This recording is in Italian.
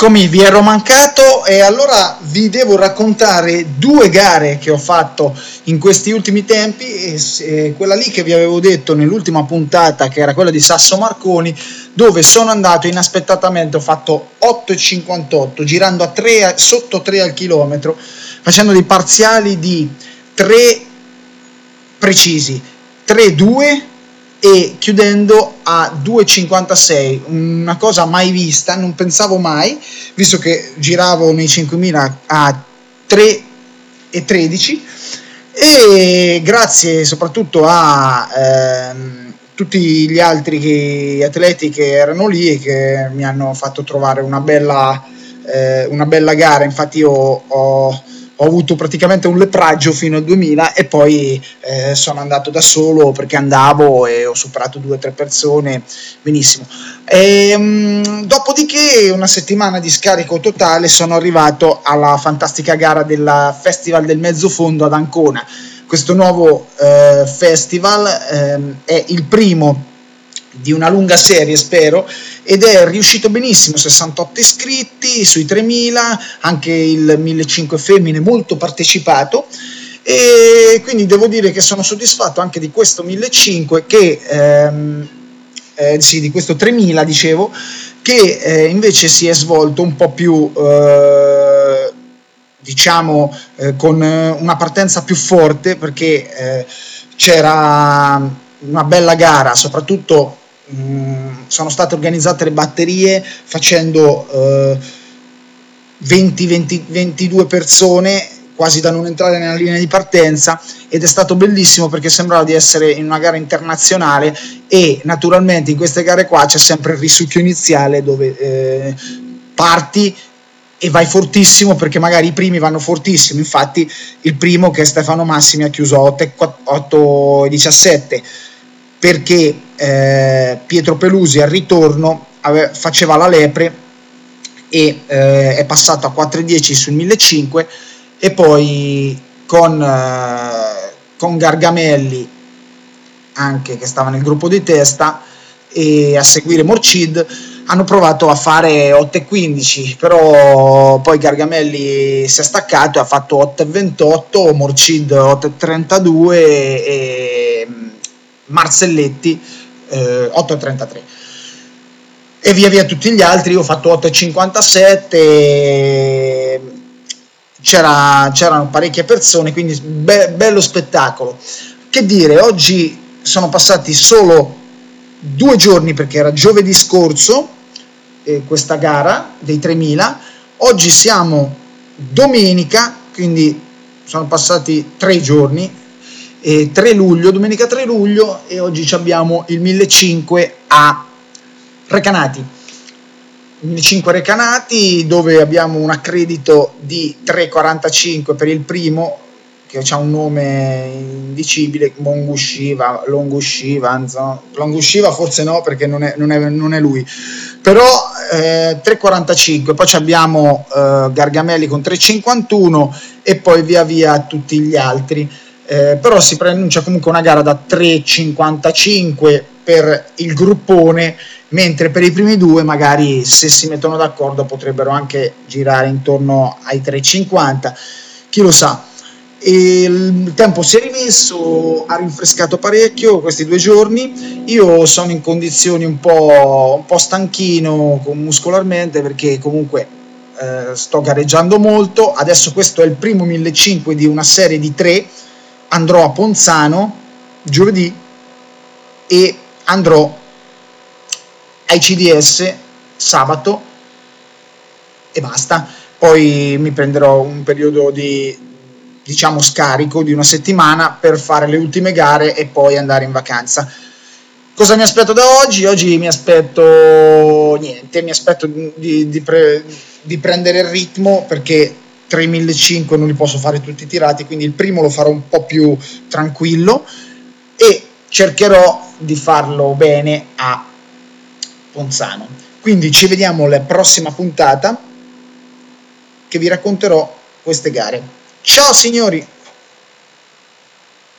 Eccomi, vi ero mancato e allora vi devo raccontare due gare che ho fatto in questi ultimi tempi. E, e quella lì che vi avevo detto nell'ultima puntata, che era quella di Sasso Marconi, dove sono andato inaspettatamente, ho fatto 8,58, girando a 3, sotto 3 al chilometro, facendo dei parziali di 3 precisi, 3-2 e chiudendo a 2,56, una cosa mai vista, non pensavo mai, visto che giravo nei 5000 a 3,13 e grazie soprattutto a ehm, tutti gli altri atleti che erano lì e che mi hanno fatto trovare una bella, eh, una bella gara, infatti io ho ho avuto praticamente un lepraggio fino al 2000 e poi eh, sono andato da solo perché andavo e ho superato due o tre persone benissimo. E, um, dopodiché una settimana di scarico totale sono arrivato alla fantastica gara del Festival del Mezzofondo ad Ancona. Questo nuovo eh, festival eh, è il primo di una lunga serie, spero, ed è riuscito benissimo, 68 iscritti sui 3000, anche il 1500 femmine molto partecipato. E quindi devo dire che sono soddisfatto anche di questo 1500 che ehm, eh, sì, di questo 3000 dicevo che eh, invece si è svolto un po' più eh, diciamo eh, con una partenza più forte perché eh, c'era una bella gara, soprattutto mh, mm, sono state organizzate le batterie facendo eh, 20, 20, 22 persone quasi da non entrare nella linea di partenza ed è stato bellissimo perché sembrava di essere in una gara internazionale e naturalmente in queste gare qua c'è sempre il risucchio iniziale dove eh, parti e vai fortissimo perché magari i primi vanno fortissimo. Infatti il primo che è Stefano Massimi ha chiuso 8 e 17 perché eh, Pietro Pelusi al ritorno ave, faceva la lepre e eh, è passato a 4,10 sul 1500 e poi con, eh, con Gargamelli anche che stava nel gruppo di testa e a seguire Morcid hanno provato a fare 8,15 però poi Gargamelli si è staccato e ha fatto 8,28 Morcid 8,32 e Marzelletti eh, 8,33 e via via tutti gli altri io ho fatto 8,57 c'era, c'erano parecchie persone quindi be- bello spettacolo. Che dire oggi sono passati solo due giorni perché era giovedì scorso eh, questa gara dei 3000 oggi siamo domenica quindi sono passati tre giorni eh, 3 luglio, domenica 3 luglio e oggi abbiamo il 1500 a Recanati. 1500 Recanati dove abbiamo un accredito di 3,45 per il primo che ha un nome indicibile, Mongushiva, Longushiva, Longushiva forse no perché non è, non è, non è lui, però eh, 3,45, poi abbiamo eh, Gargamelli con 3,51 e poi via via tutti gli altri. Eh, però si preannuncia comunque una gara da 3,55 per il gruppone, mentre per i primi due magari se si mettono d'accordo potrebbero anche girare intorno ai 3,50, chi lo sa. E il tempo si è rimesso, ha rinfrescato parecchio questi due giorni. Io sono in condizioni un po', un po stanchino muscolarmente perché comunque eh, sto gareggiando molto. Adesso questo è il primo 1500 di una serie di tre andrò a Ponzano giovedì e andrò ai CDS sabato e basta. Poi mi prenderò un periodo di diciamo scarico di una settimana per fare le ultime gare e poi andare in vacanza. Cosa mi aspetto da oggi? Oggi mi aspetto niente, mi aspetto di, di, pre, di prendere il ritmo perché 3500 non li posso fare tutti tirati, quindi il primo lo farò un po' più tranquillo e cercherò di farlo bene a Ponzano. Quindi ci vediamo alla prossima puntata che vi racconterò queste gare. Ciao signori!